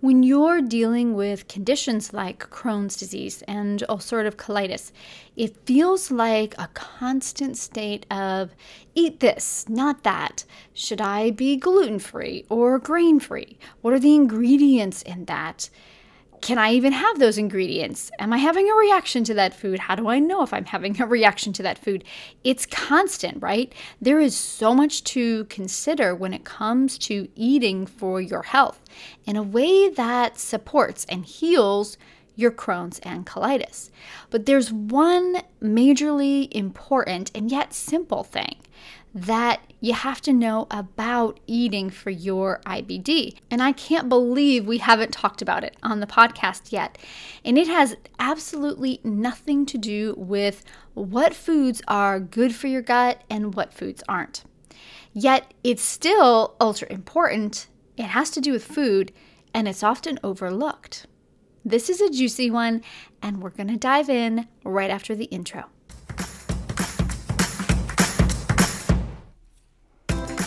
When you're dealing with conditions like Crohn's disease and ulcerative colitis, it feels like a constant state of eat this, not that. Should I be gluten free or grain free? What are the ingredients in that? Can I even have those ingredients? Am I having a reaction to that food? How do I know if I'm having a reaction to that food? It's constant, right? There is so much to consider when it comes to eating for your health in a way that supports and heals your Crohn's and colitis. But there's one majorly important and yet simple thing that you have to know about eating for your IBD. And I can't believe we haven't talked about it on the podcast yet. And it has absolutely nothing to do with what foods are good for your gut and what foods aren't. Yet it's still ultra important. It has to do with food and it's often overlooked. This is a juicy one, and we're to dive in right after the intro.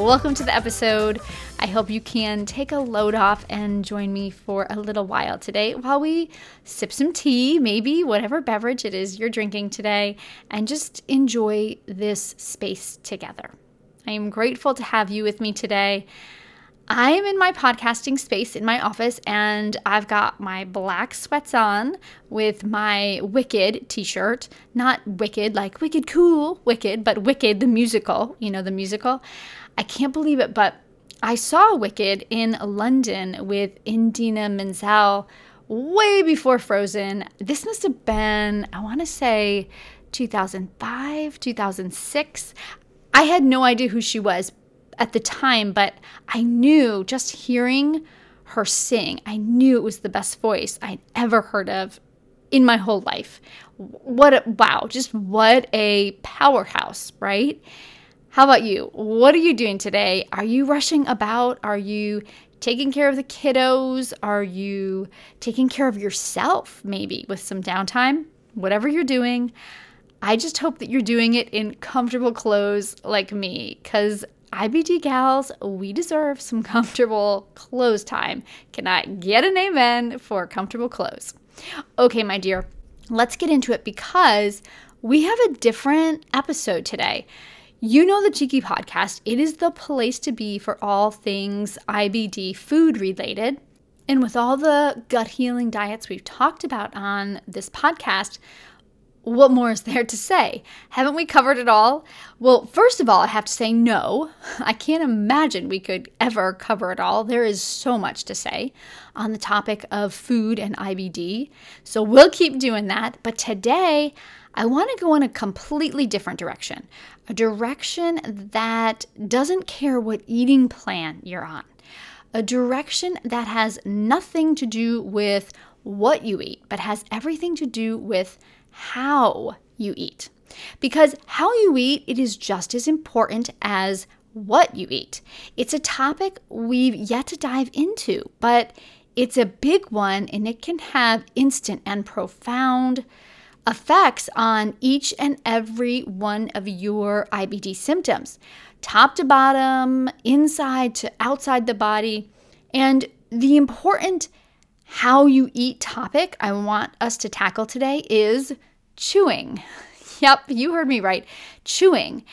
Welcome to the episode. I hope you can take a load off and join me for a little while today while we sip some tea, maybe whatever beverage it is you're drinking today, and just enjoy this space together. I am grateful to have you with me today. I am in my podcasting space in my office and I've got my black sweats on with my Wicked t shirt. Not Wicked, like Wicked Cool, Wicked, but Wicked the musical, you know, the musical. I can't believe it, but I saw Wicked in London with Idina Menzel way before Frozen. This must have been, I want to say, 2005, 2006. I had no idea who she was at the time, but I knew just hearing her sing, I knew it was the best voice I'd ever heard of in my whole life. What a wow, just what a powerhouse, right? How about you? What are you doing today? Are you rushing about? Are you taking care of the kiddos? Are you taking care of yourself, maybe with some downtime? Whatever you're doing, I just hope that you're doing it in comfortable clothes like me, because IBD gals, we deserve some comfortable clothes time. Can I get an amen for comfortable clothes? Okay, my dear, let's get into it because we have a different episode today. You know the Cheeky Podcast. It is the place to be for all things IBD food related. And with all the gut healing diets we've talked about on this podcast, what more is there to say? Haven't we covered it all? Well, first of all, I have to say no. I can't imagine we could ever cover it all. There is so much to say on the topic of food and IBD. So we'll keep doing that. But today, I want to go in a completely different direction, a direction that doesn't care what eating plan you're on, a direction that has nothing to do with what you eat, but has everything to do with how you eat. Because how you eat, it is just as important as what you eat. It's a topic we've yet to dive into, but it's a big one and it can have instant and profound effects on each and every one of your IBD symptoms, top to bottom, inside to outside the body. And the important how you eat topic I want us to tackle today is chewing. Yep, you heard me right. Chewing.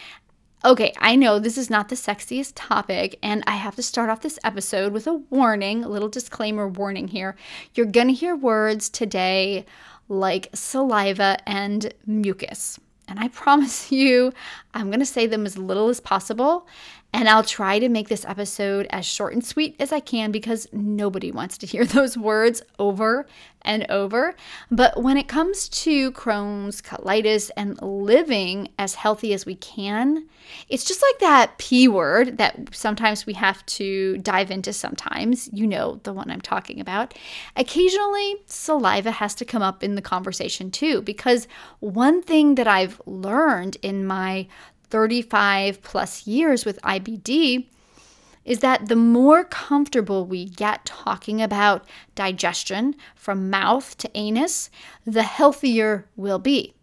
Okay, I know this is not the sexiest topic, and I have to start off this episode with a warning, a little disclaimer warning here. You're gonna hear words today like saliva and mucus. And I promise you, I'm to say them as little as possible. And I'll try to make this episode as short and sweet as I can because nobody wants to hear those words over and over. But when it comes to Crohn's, colitis, and living as healthy as we can, it's just like that P word that sometimes we have to dive into sometimes. You know the one I'm talking about. Occasionally, saliva has to come up in the conversation too, because one thing that I've learned in my 35 plus years with IBD is that the more comfortable we get talking about digestion from mouth to anus, the healthier we'll be.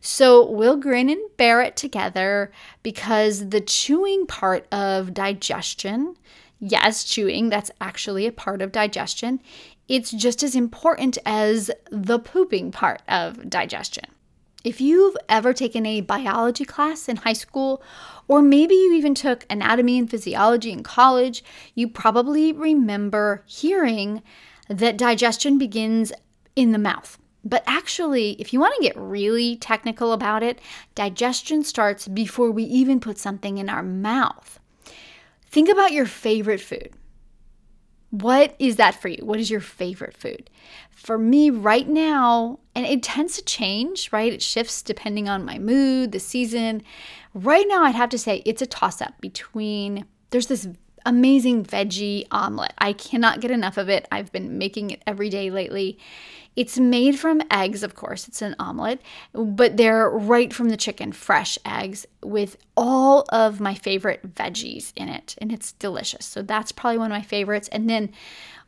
So we'll grin and bear it together because the chewing part of digestion, yes, chewing, that's actually a part of digestion, it's just as important as the pooping part of digestion. If you've ever taken a biology class in high school, or maybe you even took anatomy and physiology in college, you probably remember hearing that digestion begins in the mouth. But actually, if you want to get really technical about it, digestion starts before we even put something in our mouth. Think about your favorite food. What is that for you? What is your favorite food? For me, right now, and it tends to change, right? It shifts depending on my mood, the season. Right now, I'd have to say it's a toss up between there's this amazing veggie omelet. I cannot get enough of it. I've been making it every day lately. It's made from eggs, of course, it's an omelet, but they're right from the chicken, fresh eggs with all of my favorite veggies in it, and it's delicious. So that's probably one of my favorites. And then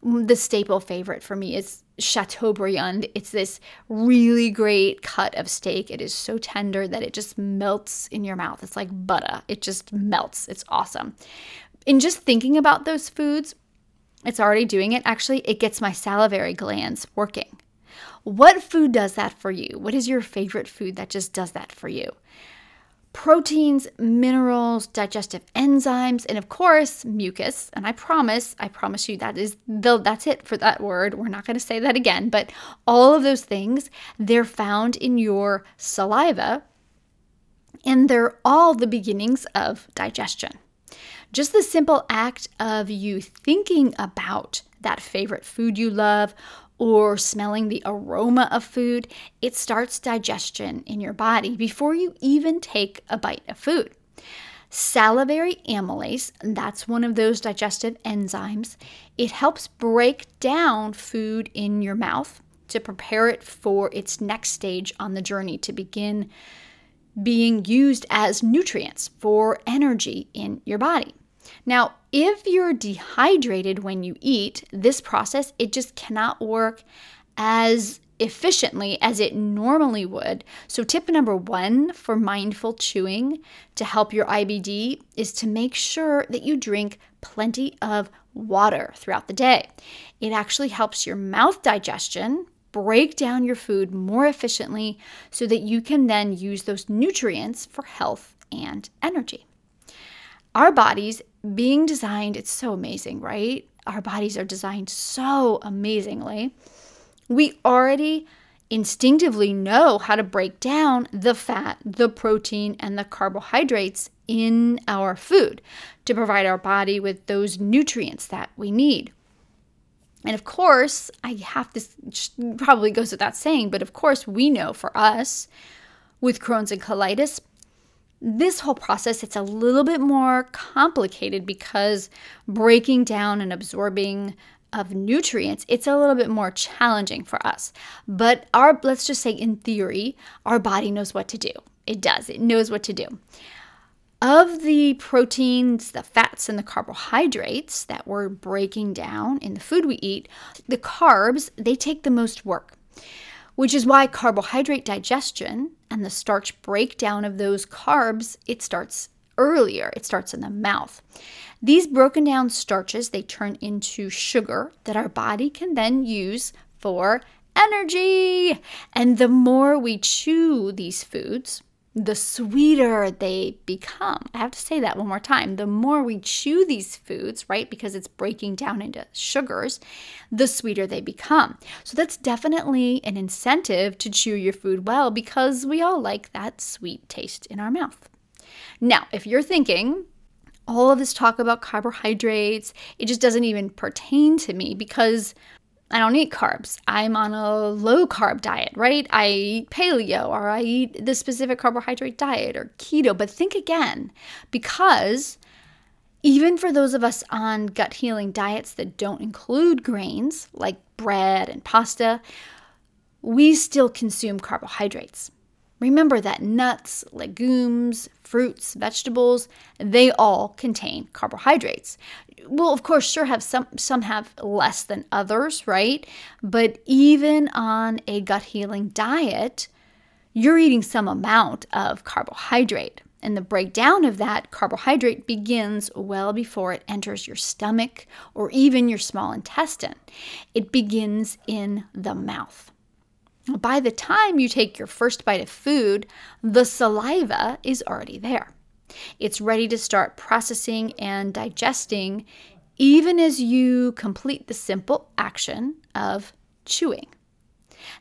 the staple favorite for me is Chateaubriand. It's this really great cut of steak. It is so tender that it just melts in your mouth. It's like butter. It just melts. It's awesome. In just thinking about those foods, it's already doing it. Actually, it gets my salivary glands working. What food does that for you? What is your favorite food that just does that for you? Proteins, minerals, digestive enzymes, and of course, mucus. And I promise, I promise you that is the, that's it for that word. We're not going to say that again, but all of those things, they're found in your saliva and they're all the beginnings of digestion. Just the simple act of you thinking about that favorite food you love or smelling the aroma of food, it starts digestion in your body before you even take a bite of food. Salivary amylase, that's one of those digestive enzymes. It helps break down food in your mouth to prepare it for its next stage on the journey to begin being used as nutrients for energy in your body. Now, if you're dehydrated when you eat, this process it just cannot work as efficiently as it normally would. So, tip number one for mindful chewing to help your IBD is to make sure that you drink plenty of water throughout the day. It actually helps your mouth digestion break down your food more efficiently so that you can then use those nutrients for health and energy. Our bodies being designed, it's so amazing, right? Our bodies are designed so amazingly. We already instinctively know how to break down the fat, the protein, and the carbohydrates in our food to provide our body with those nutrients that we need. And of course, I have this probably goes without saying, but of course, we know for us with Crohn's and colitis, this whole process it's a little bit more complicated because breaking down and absorbing of nutrients it's a little bit more challenging for us. But our let's just say in theory our body knows what to do. It does. It knows what to do. Of the proteins, the fats, and the carbohydrates that we're breaking down in the food we eat, the carbs, they take the most work which is why carbohydrate digestion and the starch breakdown of those carbs it starts earlier. It starts in the mouth. These broken down starches they turn into sugar that our body can then use for energy. And the more we chew these foods the sweeter they become. I have to say that one more time. The more we chew these foods, right, because it's breaking down into sugars, the sweeter they become. So that's definitely an incentive to chew your food well because we all like that sweet taste in our mouth. Now, if you're thinking, all of this talk about carbohydrates, it just doesn't even pertain to me because I don't eat carbs. I'm on a low carb diet, right? I eat paleo or I eat the specific carbohydrate diet or keto. But think again, because even for those of us on gut healing diets that don't include grains like bread and pasta, we still consume carbohydrates. Remember that nuts, legumes, fruits, vegetables, they all contain carbohydrates. Well, of course, sure have some some have less than others, right? But even on a gut healing diet, you're eating some amount of carbohydrate. And the breakdown of that carbohydrate begins well before it enters your stomach or even your small intestine. It begins in the mouth. By the time you take your first bite of food, the saliva is already there. It's ready to start processing and digesting even as you complete the simple action of chewing.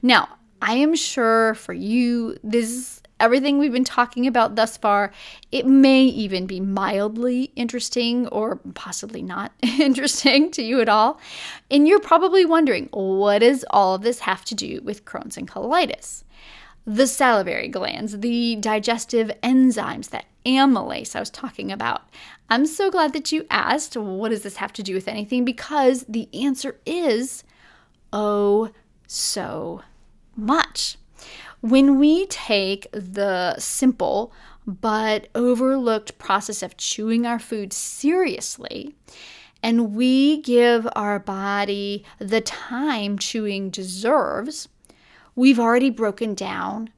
Now, I am sure for you, this everything we've been talking about thus far, it may even be mildly interesting or possibly not interesting to you at all. And you're probably wondering, what does all of this have to do with Crohn's and colitis? The salivary glands, the digestive enzymes, that amylase I was talking about. I'm so glad that you asked, what does this have to do with anything? Because the answer is, oh, so much. When we take the simple but overlooked process of chewing our food seriously, and we give our body the time chewing deserves, we've already broken down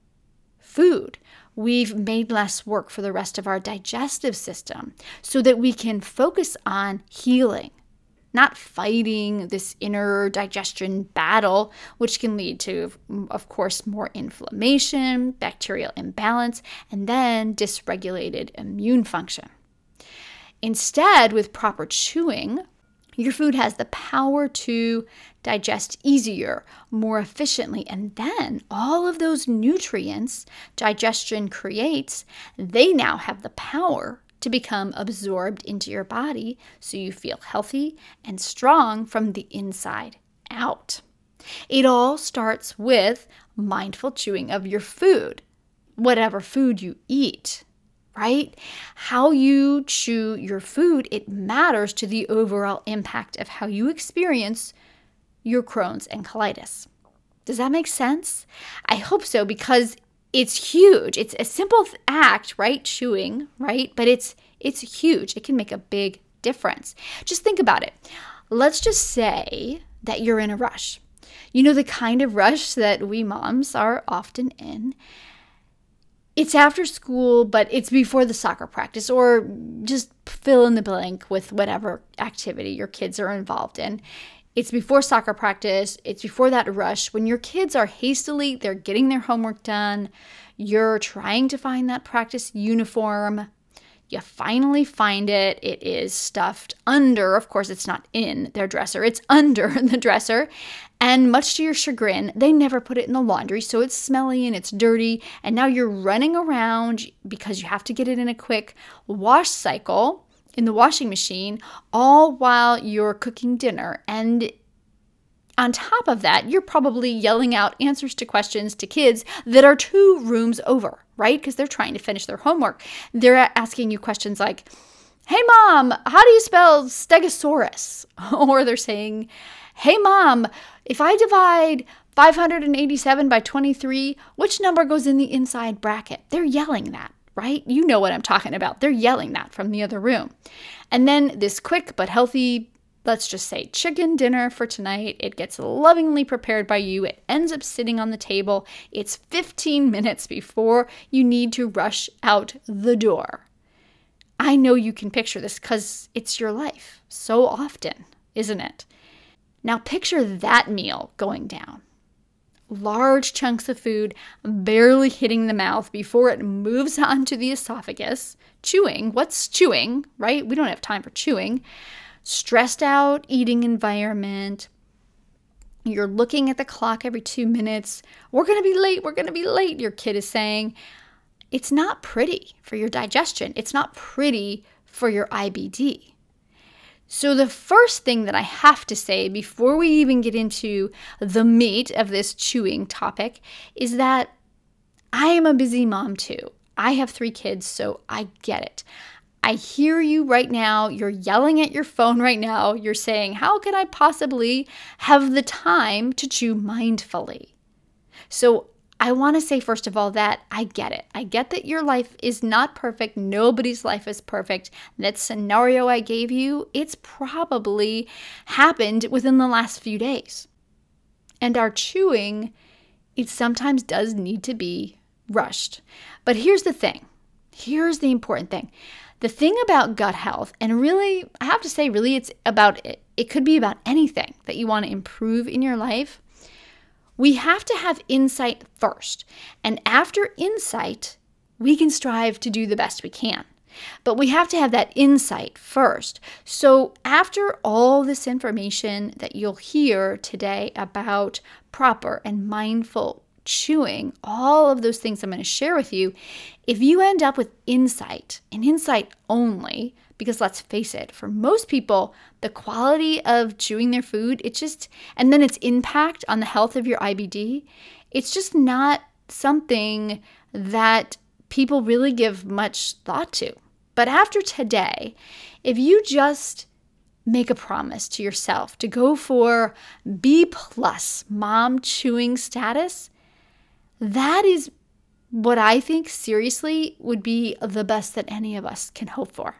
food. We've made less work for the rest of our digestive system so that we can focus on healing not fighting this inner digestion battle, which can lead to, of course, more inflammation, bacterial imbalance, and then dysregulated immune function. Instead, with proper chewing, your food has the power to digest easier, more efficiently, and then all of those nutrients digestion creates, they now have the power to become absorbed into your body so you feel healthy and strong from the inside out. It all starts with mindful chewing of your food, whatever food you eat, right? How you chew your food, it matters to the overall impact of how you experience your Crohn's and colitis. Does that make sense? I hope so because it's huge. It's a simple act, right? Chewing, right? But it's it's huge. It can make a big difference. Just think about it. Let's just say that you're in a rush. You know the kind of rush that we moms are often in. It's after school, but it's before the soccer practice, or just fill in the blank with whatever activity your kids are involved in. It's before soccer practice, it's before that rush when your kids are hastily, they're getting their homework done, you're trying to find that practice uniform. You finally find it. It is stuffed under, of course, it's not in their dresser, it's under the dresser. And much to your chagrin, they never put it in the laundry, so it's smelly and it's dirty. And now you're running around because you have to get it in a quick wash cycle in the washing machine, all while you're cooking dinner. And on top of that, you're probably yelling out answers to questions to kids that are two rooms over, right? Because they're trying to finish their homework. They're asking you questions like, Hey mom, how do you spell stegosaurus? Or they're saying, Hey mom, if I divide 587 by 23, which number goes in the inside bracket? They're yelling that right? You know what I'm talking about. They're yelling that from the other room. And then this quick but healthy, let's just say chicken dinner for tonight, it gets lovingly prepared by you. It ends up sitting on the table. It's 15 minutes before you need to rush out the door. I know you can picture this because it's your life so often, isn't it? Now picture that meal going down large chunks of food barely hitting the mouth before it moves on to the esophagus. Chewing, what's chewing, right? We don't have time for chewing. Stressed out eating environment. You're looking at the clock every two minutes. We're going to be late. We're going to be late, your kid is saying. It's not pretty for your digestion. It's not pretty for your IBD. So, the first thing that I have to say before we even get into the meat of this chewing topic is that I am a busy mom too. I have three kids, so I get it. I hear you right now. You're yelling at your phone right now. You're saying, How can I possibly have the time to chew mindfully? So, I want to say, first of all, that I get it. I get that your life is not perfect. Nobody's life is perfect. That scenario I gave you, it's probably happened within the last few days. And our chewing, it sometimes does need to be rushed. But here's the thing here's the important thing. The thing about gut health, and really, I have to say, really, it's about it, it could be about anything that you want to improve in your life we have to have insight first. And after insight, we can strive to do the best we can. But we have to have that insight first. So, after all this information that you'll hear today about proper and mindful chewing, all of those things I'm going to share with you, if you end up with insight and insight only, because let's face it, for most people, the quality of chewing their food, it's just, and then its impact on the health of your IBD, it's just not something that people really give much thought to. But after today, if you just make a promise to yourself to go for B plus mom chewing status, that is what I think seriously would be the best that any of us can hope for.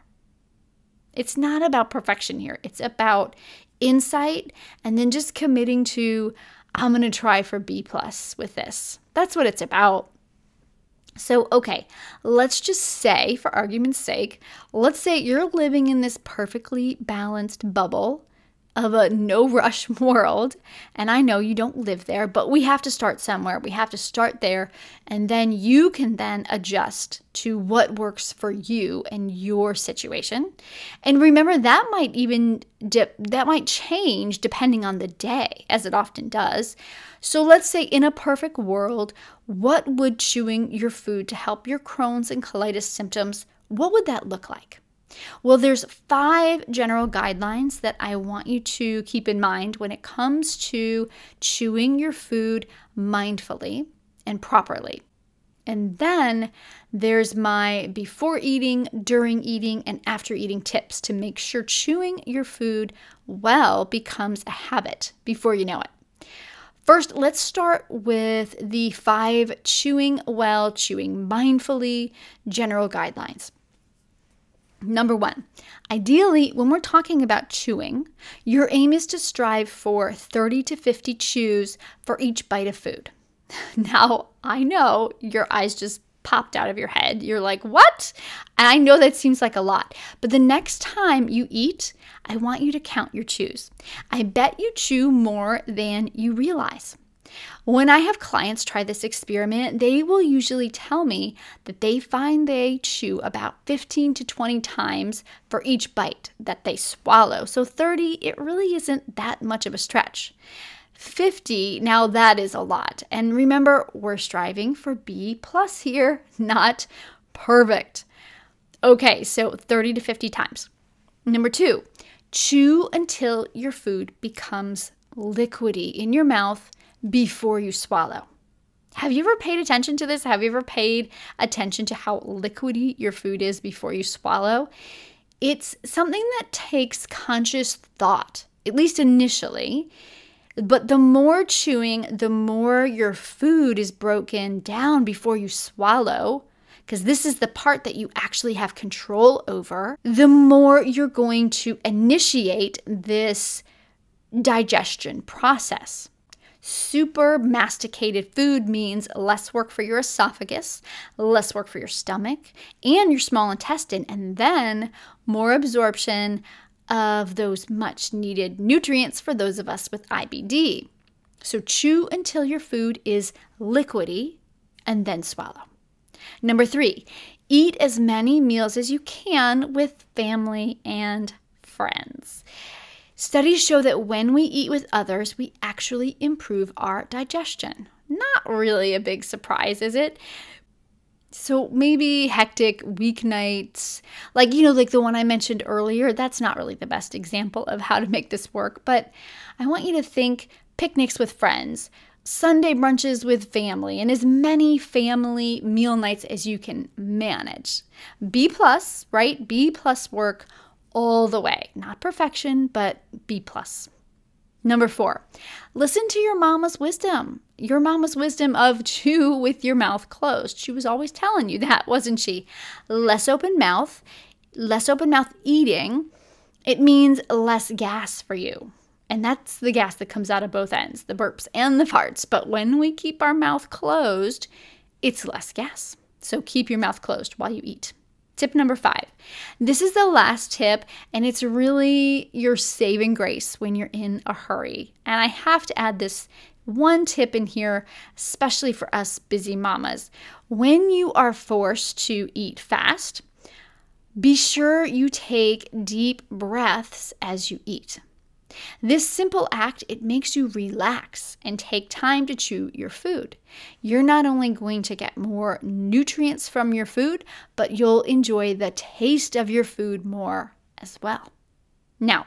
It's not about perfection here. It's about insight and then just committing to I'm going to try for B plus with this. That's what it's about. So, okay, let's just say, for argument's sake, let's say you're living in this perfectly balanced bubble of a no rush world. And I know you don't live there, but we have to start somewhere. We have to start there. And then you can then adjust to what works for you and your situation. And remember, that might even dip, that might change depending on the day, as it often does. So let's say in a perfect world, what would chewing your food to help your Crohn's and colitis symptoms, what would that look like? Well, there's five general guidelines that I want you to keep in mind when it comes to chewing your food mindfully and properly. And then there's my before eating, during eating, and after eating tips to make sure chewing your food well becomes a habit before you know it. First, let's start with the five chewing well, chewing mindfully general guidelines. Number one, ideally, when we're talking about chewing, your aim is to strive for 30 to 50 chews for each bite of food. Now, I know your eyes just popped out of your head. You're like, what? And I know that seems like a lot, but the next time you eat, I want you to count your chews. I bet you chew more than you realize. When I have clients try this experiment, they will usually tell me that they find they chew about 15 to 20 times for each bite that they swallow. So 30, it really isn't that much of a stretch. 50, now that is a lot. And remember, we're striving for B plus here, not perfect. Okay, so 30 to 50 times. Number two, chew until your food becomes liquidy in your mouth before you swallow. Have you ever paid attention to this? Have you ever paid attention to how liquidy your food is before you swallow? It's something that takes conscious thought, at least initially. But the more chewing, the more your food is broken down before you swallow, because this is the part that you actually have control over, the more you're going to initiate this digestion process. Super masticated food means less work for your esophagus, less work for your stomach and your small intestine, and then more absorption of those much needed nutrients for those of us with IBD. So chew until your food is liquidy and then swallow. Number three, eat as many meals as you can with family and friends. Studies show that when we eat with others, we actually improve our digestion. Not really a big surprise, is it? So maybe hectic weeknights, like, you know, like the one I mentioned earlier, that's not really the best example of how to make this work. But I want you to think picnics with friends, Sunday brunches with family, and as many family meal nights as you can manage. B plus, right? B plus work all the way. Not perfection, but B plus. Number four, listen to your mama's wisdom. Your mama's wisdom of chew with your mouth closed. She was always telling you that, wasn't she? Less open mouth, less open mouth eating. It means less gas for you. And that's the gas that comes out of both ends, the burps and the farts. But when we keep our mouth closed, it's less gas. So keep your mouth closed while you eat. Tip number five. This is the last tip, and it's really your saving grace when you're in a hurry. And I have to add this one tip in here, especially for us busy mamas. When you are forced to eat fast, be sure you take deep breaths as you eat. This simple act, it makes you relax and take time to chew your food. You're not only going to get more nutrients from your food, but you'll enjoy the taste of your food more as well. Now,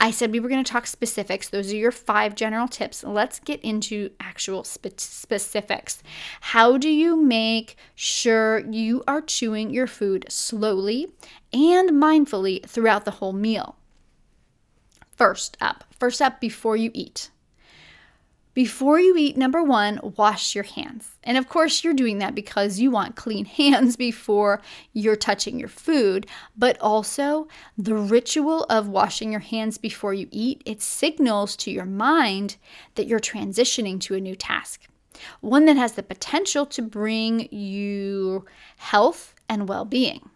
I said we were going to talk specifics. Those are your five general tips. Let's get into actual spe- specifics. How do you make sure you are chewing your food slowly and mindfully throughout the whole meal? First up, first up before you eat. Before you eat, number one, wash your hands. And of course, you're doing that because you want clean hands before you're touching your food. But also, the ritual of washing your hands before you eat, it signals to your mind that you're transitioning to a new task, one that has the potential to bring you health and well being.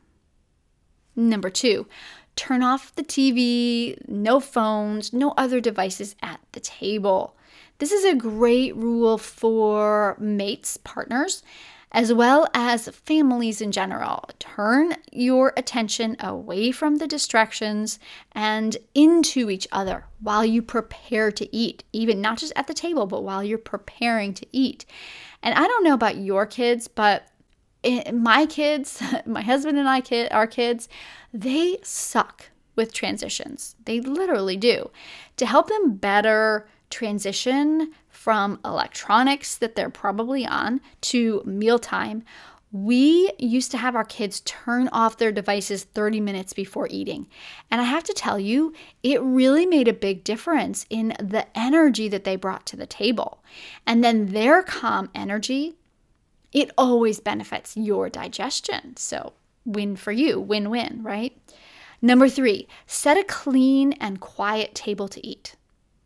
Number two, turn off the TV, no phones, no other devices at the table. This is a great rule for mates, partners, as well as families in general. Turn your attention away from the distractions and into each other while you prepare to eat, even not just at the table, but while you're preparing to eat. And I don't know about your kids, but my kids, my husband and I kid, our kids, they suck with transitions. They literally do. To help them better transition from electronics that they're probably on to mealtime, we used to have our kids turn off their devices 30 minutes before eating. And I have to tell you, it really made a big difference in the energy that they brought to the table. And then their calm energy it always benefits your digestion. So, win for you, win win, right? Number three, set a clean and quiet table to eat.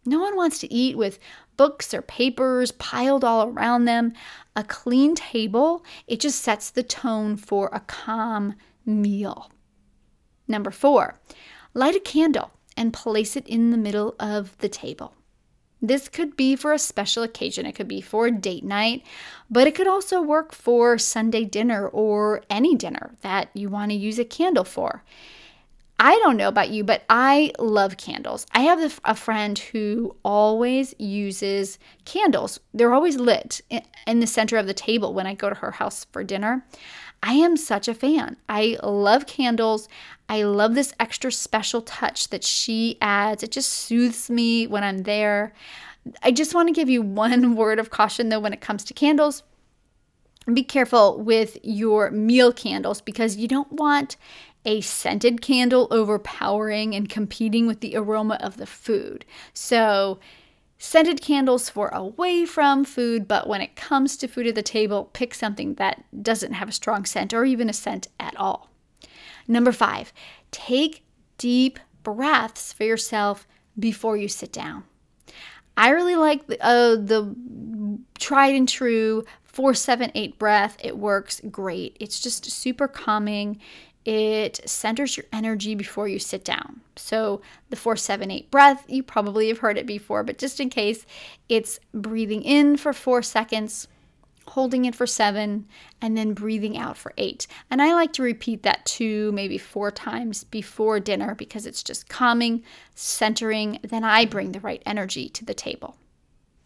No one wants to eat with books or papers piled all around them. A clean table, it just sets the tone for a calm meal. Number four, light a candle and place it in the middle of the table. This could be for a special occasion, it could be for date night, but it could also work for Sunday dinner or any dinner that you want to use a candle for. I don't know about you, but I love candles. I have a friend who always uses candles. They're always lit in the center of the table when I go to her house for dinner. I am such a fan. I love candles. I love this extra special touch that she adds. It just soothes me when I'm there. I just want to give you one word of caution though when it comes to candles. Be careful with your meal candles because you don't want a scented candle overpowering and competing with the aroma of the food. So, scented candles for away from food, but when it comes to food at the table, pick something that doesn't have a strong scent or even a scent at all. Number five, take deep breaths for yourself before you sit down. I really like the, uh, the tried and true 478 breath. It works great. It's just super calming. It centers your energy before you sit down. So, the 478 breath, you probably have heard it before, but just in case, it's breathing in for four seconds, holding it for seven, and then breathing out for eight. And I like to repeat that two, maybe four times before dinner because it's just calming, centering. Then I bring the right energy to the table.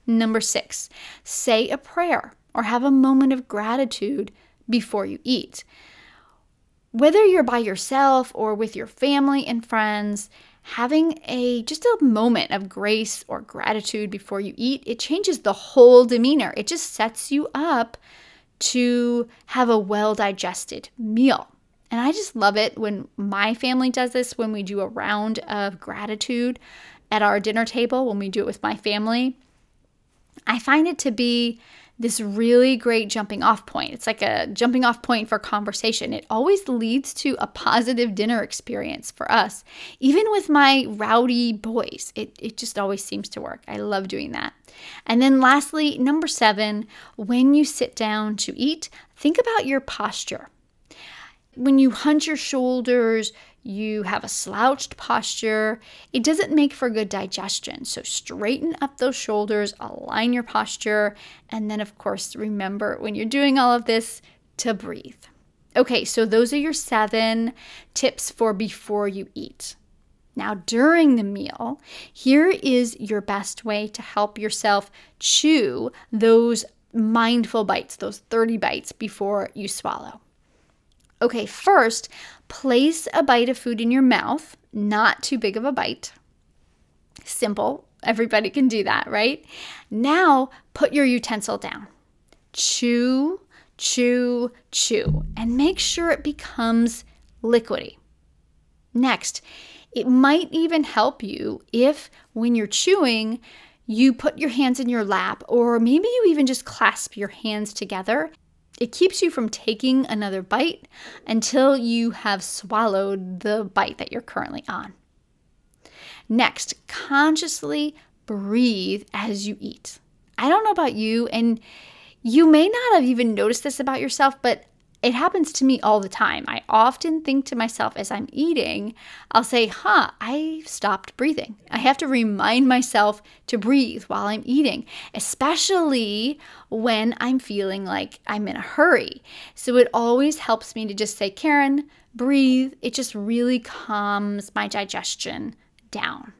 Number six, say a prayer or have a moment of gratitude before you eat. Whether you're by yourself or with your family and friends, having a just a moment of grace or gratitude before you eat, it changes the whole demeanor. It just sets you up to have a well digested meal. And I just love it when my family does this, when we do a round of gratitude at our dinner table, when we do it with my family. I find it to be this really great jumping off point. It's like a jumping off point for conversation. It always leads to a positive dinner experience for us. Even with my rowdy boys, it, it just always seems to work. I love doing that. And then lastly, number seven, when you sit down to eat, think about your posture. When you hunch your shoulders, you have a slouched posture, it doesn't make for good digestion. So, straighten up those shoulders, align your posture, and then, of course, remember when you're doing all of this to breathe. Okay, so those are your seven tips for before you eat. Now, during the meal, here is your best way to help yourself chew those mindful bites, those 30 bites before you swallow. Okay, first, place a bite of food in your mouth, not too big of a bite. Simple. Everybody can do that, right? Now, put your utensil down. Chew, chew, chew, and make sure it becomes liquidy. Next, it might even help you if, when you're chewing, you put your hands in your lap, or maybe you even just clasp your hands together it keeps you from taking another bite until you have swallowed the bite that you're currently on. Next, consciously breathe as you eat. I don't know about you, and you may not have even noticed this about yourself, but it happens to me all the time. I often think to myself as I'm eating, I'll say, huh, I stopped breathing. I have to remind myself to breathe while I'm eating, especially when I'm feeling like I'm in a hurry. So it always helps me to just say, Karen, breathe. It just really calms my digestion down.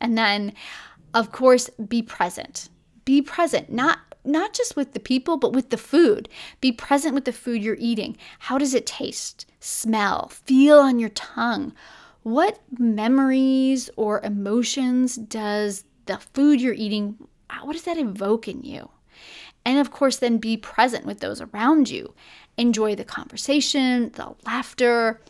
And then, of course, be present. Be present, not not just with the people, but with the food. Be present with the food you're eating. How does it taste, smell, feel on your tongue? What memories or emotions does the food you're eating, what does that evoke in you? And of course, then be present with those around you. Enjoy the conversation, the laughter,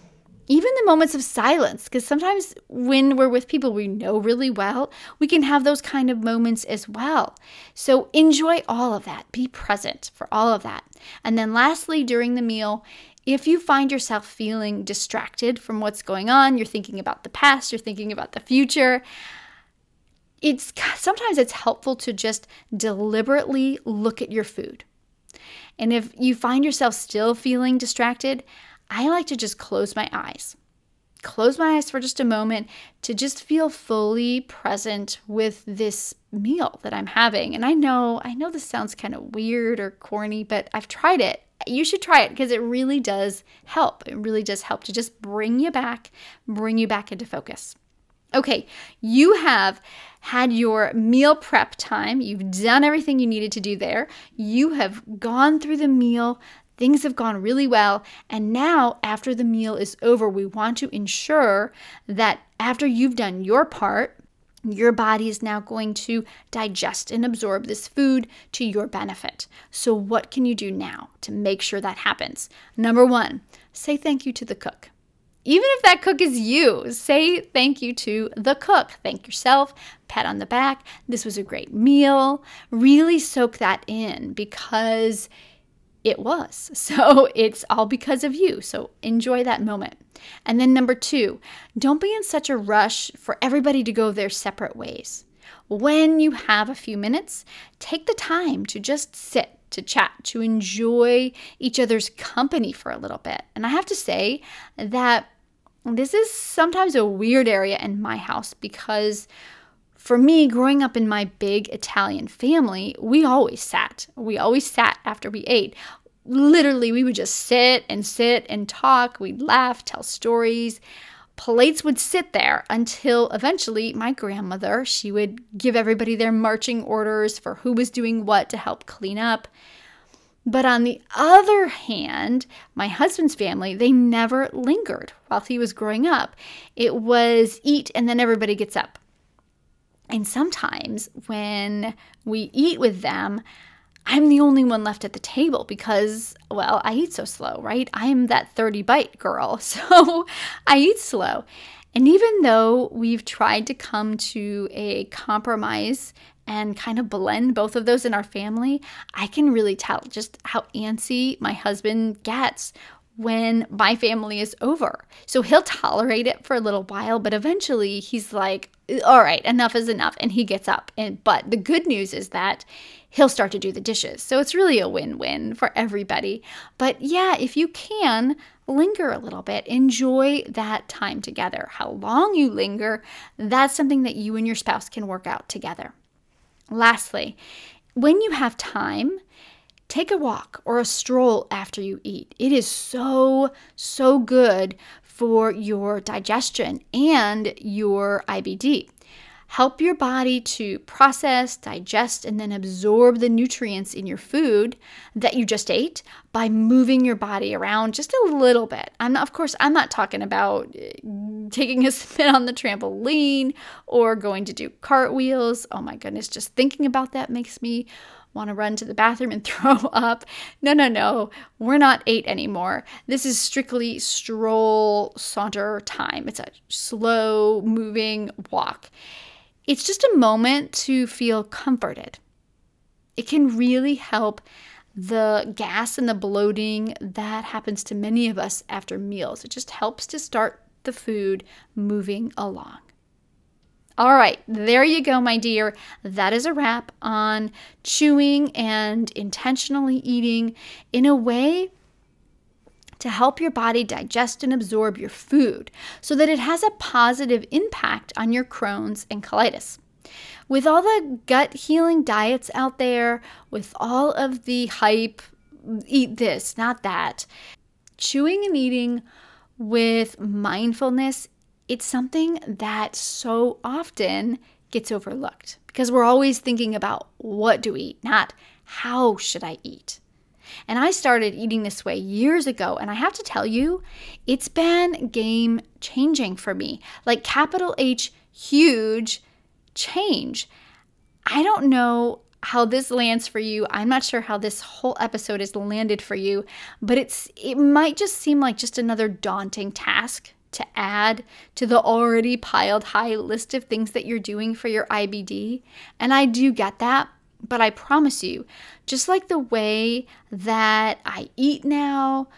even the moments of silence, because sometimes when we're with people we know really well, we can have those kind of moments as well. So enjoy all of that. Be present for all of that. And then, lastly, during the meal, if you find yourself feeling distracted from what's going on, you're thinking about the past, you're thinking about the future, it's sometimes it's helpful to just deliberately look at your food. And if you find yourself still feeling distracted, I like to just close my eyes. Close my eyes for just a moment to just feel fully present with this meal that I'm having. And I know, I know this sounds kind of weird or corny, but I've tried it. You should try it because it really does help. It really does help to just bring you back, bring you back into focus. Okay, you have had your meal prep time. You've done everything you needed to do there. You have gone through the meal. Things have gone really well. And now, after the meal is over, we want to ensure that after you've done your part, your body is now going to digest and absorb this food to your benefit. So, what can you do now to make sure that happens? Number one, say thank you to the cook. Even if that cook is you, say thank you to the cook. Thank yourself, pat on the back. This was a great meal. Really soak that in because it was. So it's all because of you. So enjoy that moment. And then, number two, don't be in such a rush for everybody to go their separate ways. When you have a few minutes, take the time to just sit, to chat, to enjoy each other's company for a little bit. And I have to say that this is sometimes a weird area in my house because for me, growing up in my big Italian family, we always sat. We always sat after we ate. Literally, we would just sit and sit and talk. We'd laugh, tell stories. Plates would sit there until eventually my grandmother, she would give everybody their marching orders for who was doing what to help clean up. But on the other hand, my husband's family, they never lingered while he was growing up. It was eat and then everybody gets up. And sometimes when we eat with them, I'm the only one left at the table because, well, I eat so slow, right? I'm that 30 bite girl. So I eat slow. And even though we've tried to come to a compromise and kind of blend both of those in our family, I can really tell just how antsy my husband gets when my family is over. So he'll tolerate it for a little while, but eventually he's like, all right, enough is enough. And he gets up. And but the good news is that he'll start to do the dishes. So it's really a win-win for everybody. But yeah, if you can, linger a little bit. Enjoy that time together. How long you linger, that's something that you and your spouse can work out together. Lastly, when you have time, take a walk or a stroll after you eat. It is so, so good for your digestion and your IBD. Help your body to process, digest, and then absorb the nutrients in your food that you just ate by moving your body around just a little bit. I'm not, of course, I'm not talking about eh, taking a spin on the trampoline or going to do cartwheels. Oh my goodness, just thinking about that makes me want to run to the bathroom and throw up. No, no, no. We're not eight anymore. This is strictly stroll, saunter time. It's a slow moving walk. It's just a moment to feel comforted. It can really help the gas and the bloating that happens to many of us after meals. It just helps to start the food moving along. All right, there you go, my dear. That is a wrap on chewing and intentionally eating in a way to help your body digest and absorb your food so that it has a positive impact on your Crohn's and colitis. With all the gut healing diets out there, with all of the hype, eat this, not that, chewing and eating with mindfulness it's something that so often gets overlooked because we're always thinking about what do we eat, not how should I eat. And I started eating this way years ago, and I have to tell you, it's been game changing for me. Like capital H, huge change. I don't know how this lands for you. I'm not sure how this whole episode has landed for you, but it's it might just seem like just another daunting task to add to the already piled high list of things that you're doing for your IBD. And I do get that, but I promise you, just like the way that I eat now,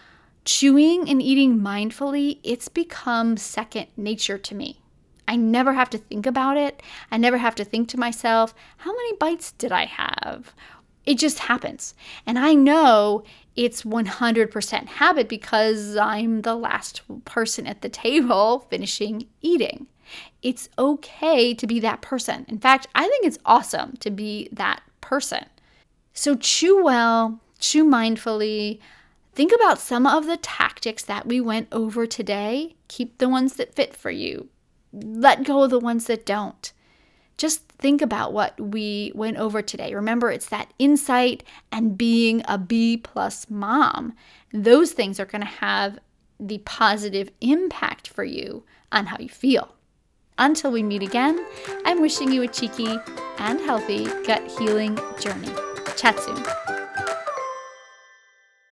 chewing and eating mindfully, it's become second nature to me. I never have to think about it. I never have to think to myself, how many bites did I have? It just happens. And I know it's 100% habit because I'm the last person at the table finishing eating. It's okay to be that person. In fact, I think it's awesome to be that person. So chew well, chew mindfully. Think about some of the tactics that we went over today. Keep the ones that fit for you. Let go of the ones that don't just think about what we went over today. Remember, it's that insight and being a B plus mom. Those things are going to have the positive impact for you on how you feel. Until we meet again, I'm wishing you a cheeky and healthy gut healing journey. Chat soon.